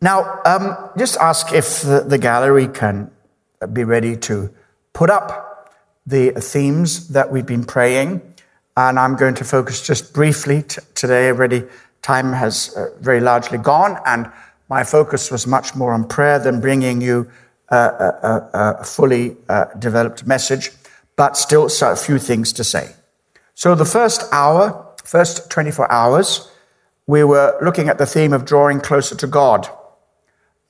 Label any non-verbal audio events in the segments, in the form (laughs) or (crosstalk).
Now, um, just ask if the, the gallery can be ready to put up the themes that we've been praying. And I'm going to focus just briefly t- today. Already, time has uh, very largely gone, and my focus was much more on prayer than bringing you a, a, a fully uh, developed message, but still so a few things to say. So, the first hour, first 24 hours, we were looking at the theme of drawing closer to God.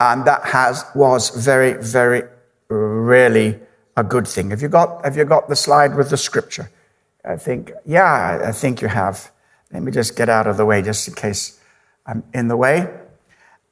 And that has, was very, very really a good thing. Have you got, have you got the slide with the scripture? I think, yeah, I think you have. Let me just get out of the way just in case I'm in the way.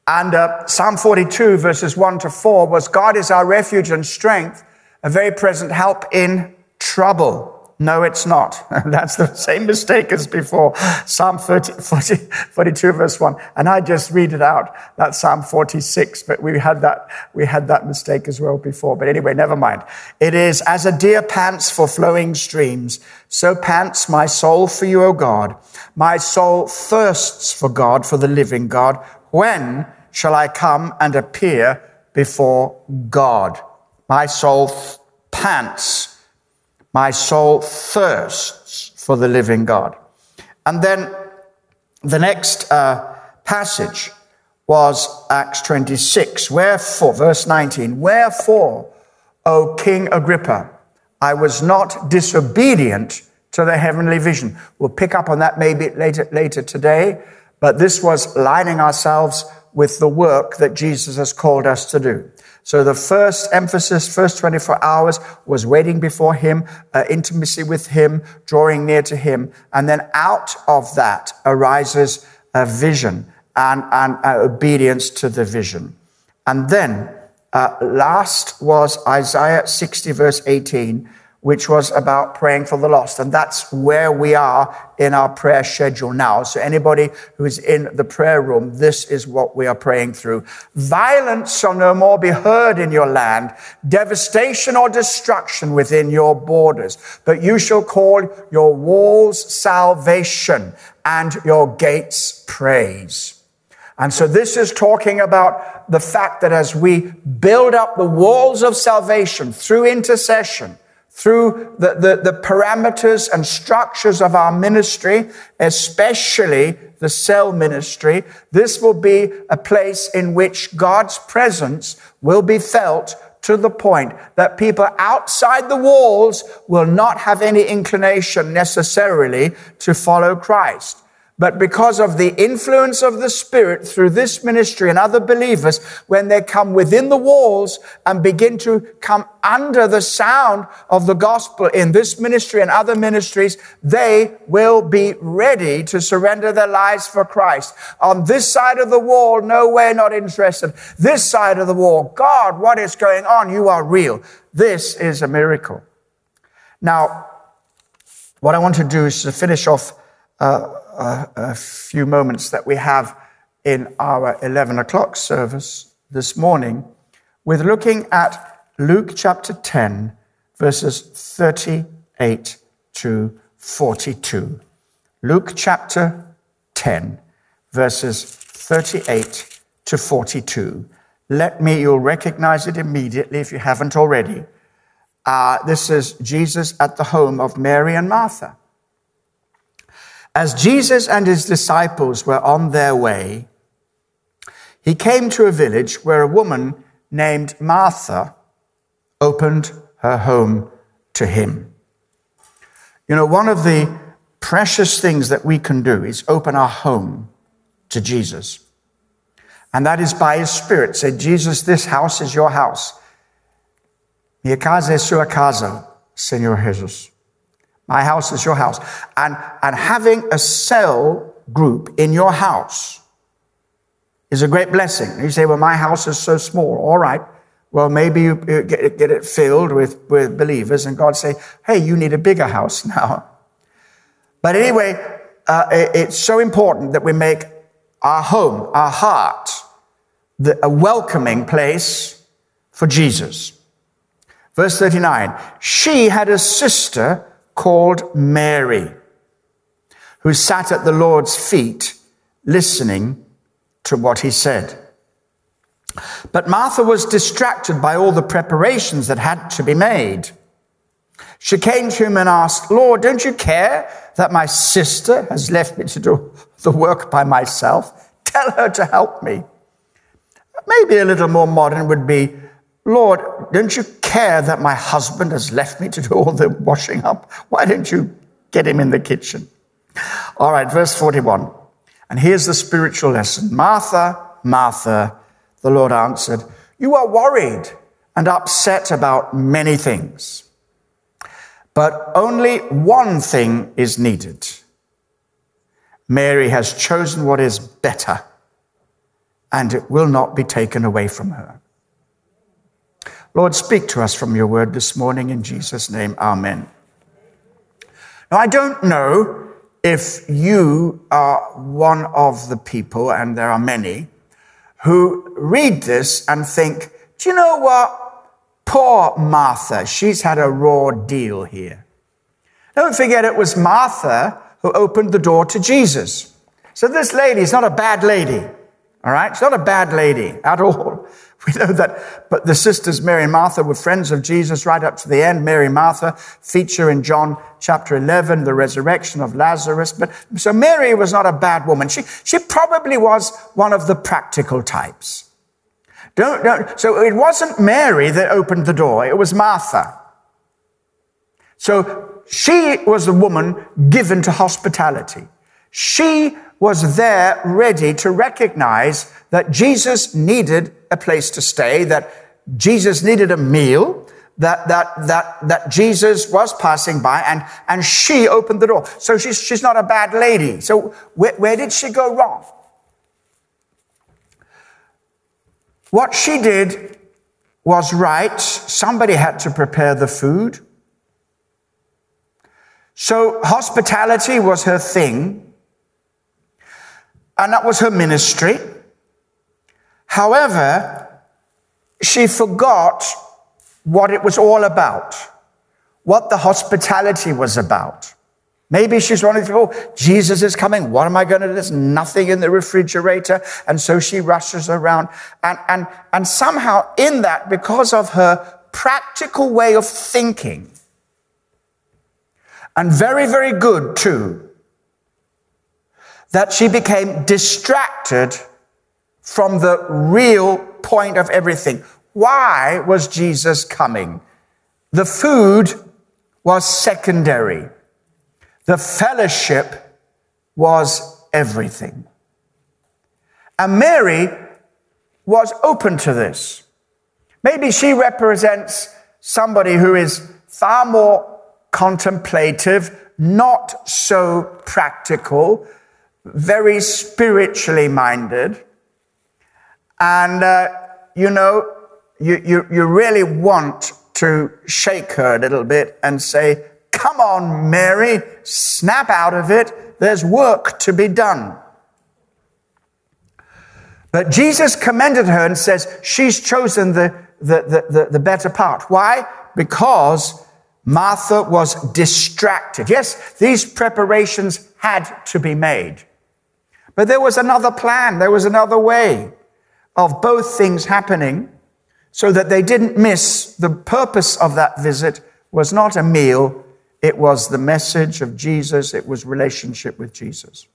And uh, Psalm 42, verses 1 to 4 was God is our refuge and strength, a very present help in trouble. No, it's not. (laughs) That's the same mistake as before. Psalm 30, 40, 42 verse 1. And I just read it out. That's Psalm 46, but we had that, we had that mistake as well before. But anyway, never mind. It is as a deer pants for flowing streams, so pants my soul for you, O God. My soul thirsts for God, for the living God. When shall I come and appear before God? My soul pants my soul thirsts for the living God. And then the next uh, passage was Acts 26. Wherefore, verse 19, wherefore, O King Agrippa, I was not disobedient to the heavenly vision. We'll pick up on that maybe later, later today, but this was lining ourselves with the work that Jesus has called us to do. So the first emphasis, first 24 hours was waiting before him, uh, intimacy with him, drawing near to him. And then out of that arises a vision and, and uh, obedience to the vision. And then uh, last was Isaiah 60 verse 18, which was about praying for the lost. And that's where we are in our prayer schedule now. So anybody who's in the prayer room, this is what we are praying through. Violence shall no more be heard in your land, devastation or destruction within your borders, but you shall call your walls salvation and your gates praise. And so this is talking about the fact that as we build up the walls of salvation through intercession, through the, the, the, parameters and structures of our ministry, especially the cell ministry, this will be a place in which God's presence will be felt to the point that people outside the walls will not have any inclination necessarily to follow Christ. But because of the influence of the Spirit through this ministry and other believers, when they come within the walls and begin to come under the sound of the gospel in this ministry and other ministries, they will be ready to surrender their lives for Christ. On this side of the wall, no way not interested. This side of the wall, God, what is going on? You are real. This is a miracle. Now, what I want to do is to finish off uh, a, a few moments that we have in our 11 o'clock service this morning with looking at Luke chapter 10, verses 38 to 42. Luke chapter 10, verses 38 to 42. Let me, you'll recognize it immediately if you haven't already. Uh, this is Jesus at the home of Mary and Martha. As Jesus and his disciples were on their way, he came to a village where a woman named Martha opened her home to him. You know, one of the precious things that we can do is open our home to Jesus. And that is by his spirit. Say, Jesus, this house is your house. Minha casa é sua casa, Senhor Jesus. My house is your house. And, and having a cell group in your house is a great blessing. You say, well, my house is so small. All right. Well, maybe you get it, get it filled with, with believers and God say, hey, you need a bigger house (laughs) now. But anyway, uh, it, it's so important that we make our home, our heart, the, a welcoming place for Jesus. Verse 39, she had a sister called Mary, who sat at the Lord's feet listening to what he said. But Martha was distracted by all the preparations that had to be made. She came to him and asked, Lord, don't you care that my sister has left me to do the work by myself? Tell her to help me. Maybe a little more modern would be, Lord, don't you care that my husband has left me to do all the washing up? Why don't you get him in the kitchen? All right, verse 41. And here's the spiritual lesson Martha, Martha, the Lord answered, You are worried and upset about many things, but only one thing is needed. Mary has chosen what is better, and it will not be taken away from her. Lord, speak to us from your word this morning in Jesus' name. Amen. Now, I don't know if you are one of the people, and there are many, who read this and think, do you know what? Poor Martha, she's had a raw deal here. Don't forget it was Martha who opened the door to Jesus. So this lady is not a bad lady. All right? She's not a bad lady at all. (laughs) We know that, but the sisters Mary and Martha were friends of Jesus right up to the end. Mary and Martha feature in John chapter 11, the resurrection of Lazarus. But so Mary was not a bad woman. She, she probably was one of the practical types. Don't, don't, so it wasn't Mary that opened the door. It was Martha. So she was the woman given to hospitality. She was there ready to recognize that Jesus needed a place to stay, that Jesus needed a meal, that, that, that, that Jesus was passing by and, and she opened the door. So she's, she's not a bad lady. So where, where did she go wrong? What she did was right. Somebody had to prepare the food. So hospitality was her thing. And that was her ministry. However, she forgot what it was all about, what the hospitality was about. Maybe she's the oh, people, Jesus is coming. What am I going to do? There's nothing in the refrigerator. And so she rushes around. And, and, and somehow in that, because of her practical way of thinking, and very, very good too, that she became distracted from the real point of everything. Why was Jesus coming? The food was secondary. The fellowship was everything. And Mary was open to this. Maybe she represents somebody who is far more contemplative, not so practical, very spiritually minded. And, uh, you know, you, you, you really want to shake her a little bit and say, Come on, Mary, snap out of it. There's work to be done. But Jesus commended her and says, She's chosen the, the, the, the, the better part. Why? Because Martha was distracted. Yes, these preparations had to be made. But there was another plan, there was another way of both things happening so that they didn't miss the purpose of that visit was not a meal, it was the message of Jesus, it was relationship with Jesus.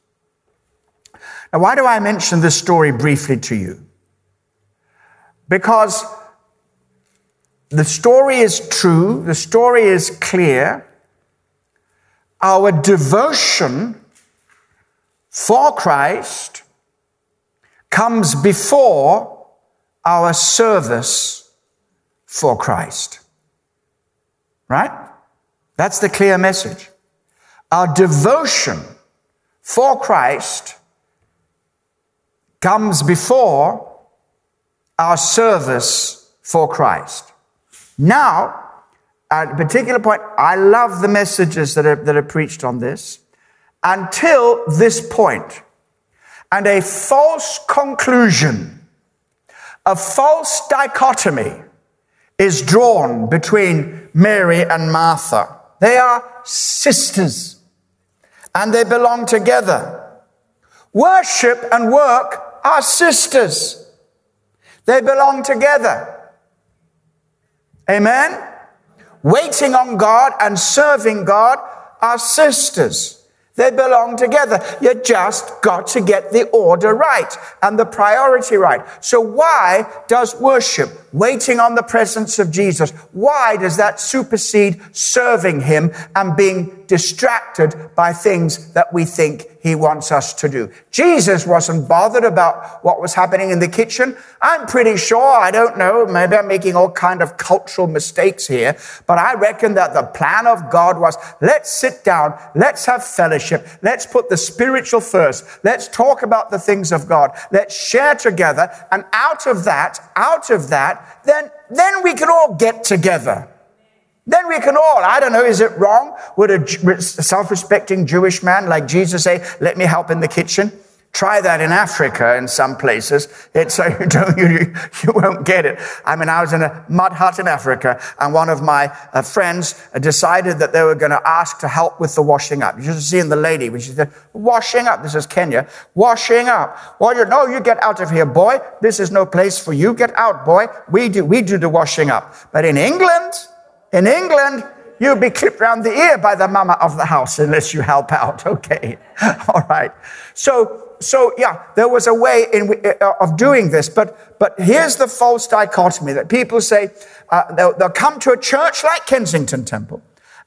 Now, why do I mention this story briefly to you? Because the story is true, the story is clear. Our devotion for Christ comes before our service for Christ. Right? That's the clear message. Our devotion for Christ comes before our service for Christ. Now, at a particular point, I love the messages that are, that are preached on this until this point, and a false conclusion, a false dichotomy is drawn between Mary and Martha. They are sisters and they belong together. Worship and work are sisters. They belong together. Amen? Waiting on God and serving God are sisters. They belong together. You just got to get the order right and the priority right. So why does worship, waiting on the presence of Jesus, why does that supersede serving Him and being distracted by things that we think he wants us to do. Jesus wasn't bothered about what was happening in the kitchen. I'm pretty sure, I don't know, maybe I'm making all kind of cultural mistakes here, but I reckon that the plan of God was let's sit down, let's have fellowship, let's put the spiritual first, let's talk about the things of God, let's share together, and out of that, out of that, then, then we can all get together. Then we can all, I don't know, is it wrong? Would a self-respecting Jewish man like Jesus say, let me help in the kitchen? Try that in Africa in some places. It's so (laughs) you don't, you, you won't get it. I mean, I was in a mud hut in Africa and one of my uh, friends decided that they were going to ask to help with the washing up. You should have seen the lady when she said, washing up. This is Kenya. Washing up. Well, you know, you get out of here, boy. This is no place for you. Get out, boy. We do, we do the washing up. But in England, in England, you'll be clipped round the ear by the mama of the house unless you help out. (laughs) Okay. All right. So, so yeah, there was a way in, uh, of doing this, but, but here's the false dichotomy that people say, uh, they'll, they'll come to a church like Kensington Temple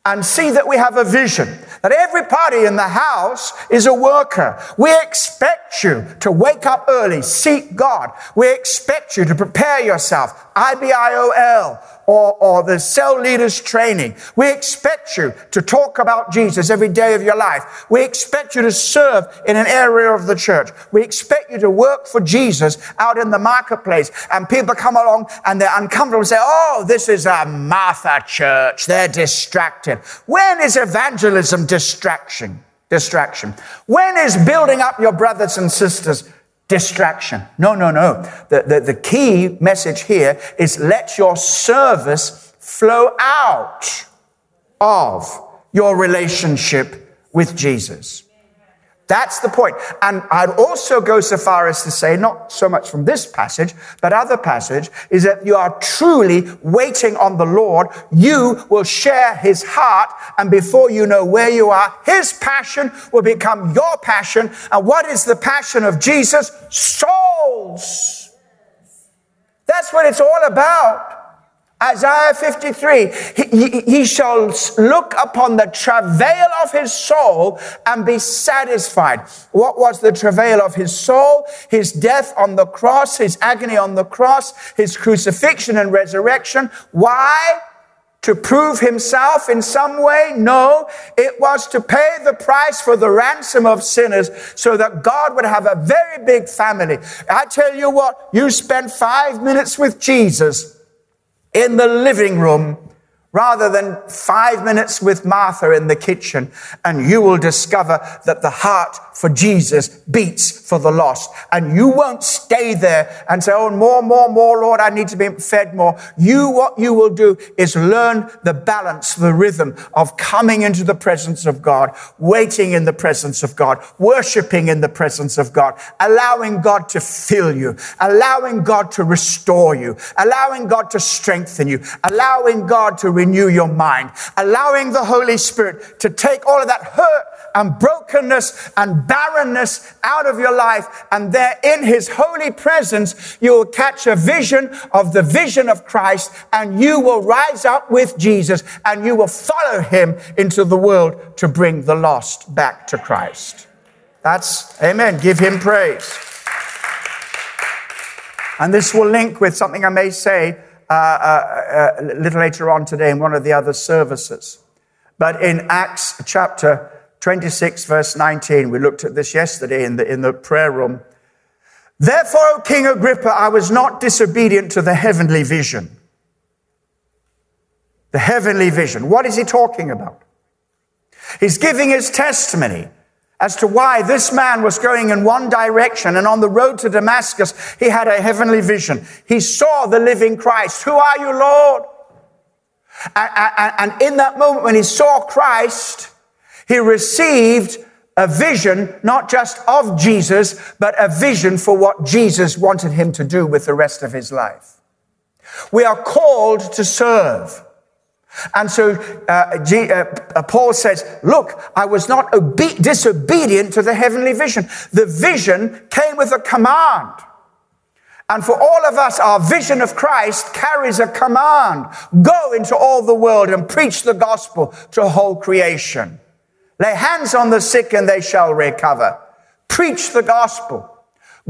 and see that we have a vision, that every party in the house is a worker. We expect you to wake up early, seek God. We expect you to prepare yourself, IBIOL, or, or the cell leaders training. We expect you to talk about Jesus every day of your life. We expect you to serve in an area of the church. We expect you to work for Jesus out in the marketplace. And people come along and they're uncomfortable and say, Oh, this is a Martha church. They're distracted. When is evangelism distraction? Distraction. When is building up your brothers and sisters distraction. No, no, no. The, the, the key message here is let your service flow out of your relationship with Jesus. That's the point. And I'd also go so far as to say, not so much from this passage, but other passage, is that you are truly waiting on the Lord. You will share his heart. And before you know where you are, his passion will become your passion. And what is the passion of Jesus? Souls. That's what it's all about. Isaiah 53, he, he, shall look upon the travail of his soul and be satisfied. What was the travail of his soul? His death on the cross, his agony on the cross, his crucifixion and resurrection. Why? To prove himself in some way? No, it was to pay the price for the ransom of sinners so that God would have a very big family. I tell you what, you spend five minutes with Jesus in the living room rather than five minutes with Martha in the kitchen, and you will discover that the heart for Jesus beats for the lost. And you won't stay there and say, Oh, more, more, more, Lord, I need to be fed more. You, what you will do is learn the balance, the rhythm of coming into the presence of God, waiting in the presence of God, worshiping in the presence of God, allowing God to fill you, allowing God to restore you, allowing God to strengthen you, allowing God to renew your mind, allowing the Holy Spirit to take all of that hurt and brokenness and barrenness out of your life. And there in his holy presence, you'll catch a vision of the vision of Christ and you will rise up with Jesus and you will follow him into the world to bring the lost back to Christ. That's, amen. Give him praise. And this will link with something I may say uh, uh, uh, a little later on today in one of the other services. But in Acts chapter 26, verse 19, we looked at this yesterday in the, in the prayer room. Therefore, O King Agrippa, I was not disobedient to the heavenly vision. The heavenly vision. What is he talking about? He's giving his testimony as to why this man was going in one direction and on the road to Damascus, he had a heavenly vision. He saw the living Christ. Who are you, Lord? And, in that moment when he saw Christ, he received a vision not just of Jesus, but a vision for what Jesus wanted him to do with the rest of his life. We are called to serve. And so uh, G, uh, uh, Paul says, Look, I was not obe- disobedient to the heavenly vision. The vision came with a command. And for all of us, our vision of Christ carries a command go into all the world and preach the gospel to whole creation. Lay hands on the sick and they shall recover. Preach the gospel.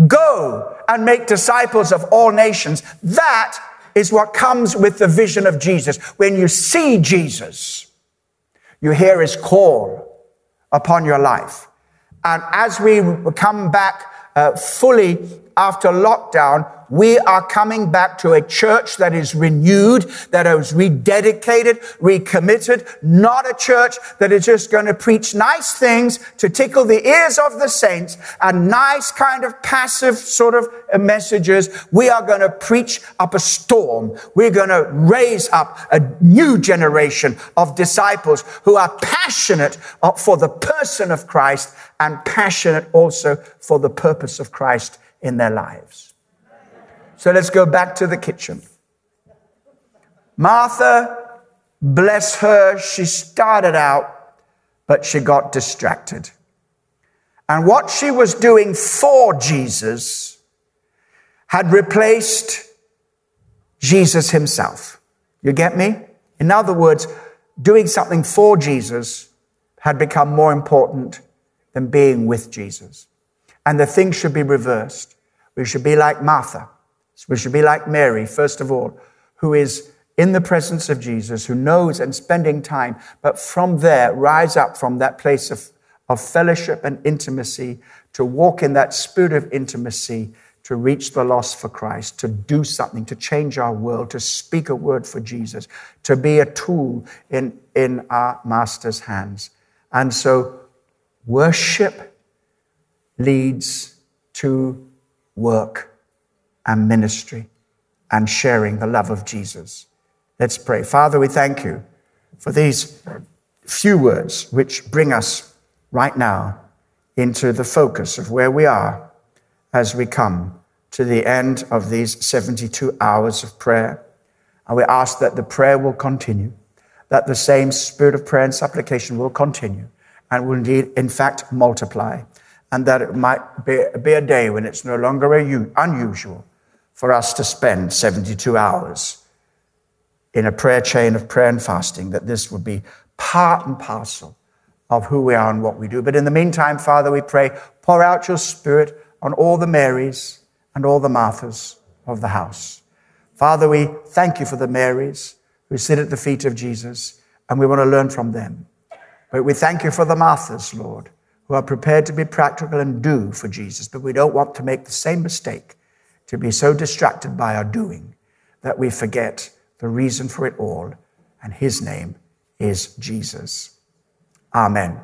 Go and make disciples of all nations. That is what comes with the vision of Jesus. When you see Jesus, you hear his call upon your life. And as we come back uh, fully after lockdown, we are coming back to a church that is renewed, that is rededicated, recommitted, not a church that is just going to preach nice things to tickle the ears of the saints and nice kind of passive sort of messages. We are going to preach up a storm. We're going to raise up a new generation of disciples who are passionate for the person of Christ and passionate also for the purpose of Christ in their lives. So let's go back to the kitchen. Martha, bless her, she started out, but she got distracted. And what she was doing for Jesus had replaced Jesus himself. You get me? In other words, doing something for Jesus had become more important than being with Jesus. And the thing should be reversed. We should be like Martha. We should be like Mary, first of all, who is in the presence of Jesus, who knows and spending time, but from there, rise up from that place of, of fellowship and intimacy to walk in that spirit of intimacy to reach the lost for Christ, to do something, to change our world, to speak a word for Jesus, to be a tool in, in our Master's hands. And so, worship leads to work and ministry and sharing the love of Jesus. Let's pray. Father, we thank you for these few words which bring us right now into the focus of where we are as we come to the end of these 72 hours of prayer. And we ask that the prayer will continue, that the same spirit of prayer and supplication will continue and will indeed, in fact, multiply, and that it might be, be a day when it's no longer unusual for us to spend 72 hours in a prayer chain of prayer and fasting, that this would be part and parcel of who we are and what we do. But in the meantime, Father, we pray, pour out your Spirit on all the Marys and all the Marthas of the house. Father, we thank you for the Marys who sit at the feet of Jesus, and we want to learn from them. But we thank you for the Marthas, Lord, who are prepared to be practical and do for Jesus, but we don't want to make the same mistake to be so distracted by our doing that we forget the reason for it all, and his name is Jesus. Amen.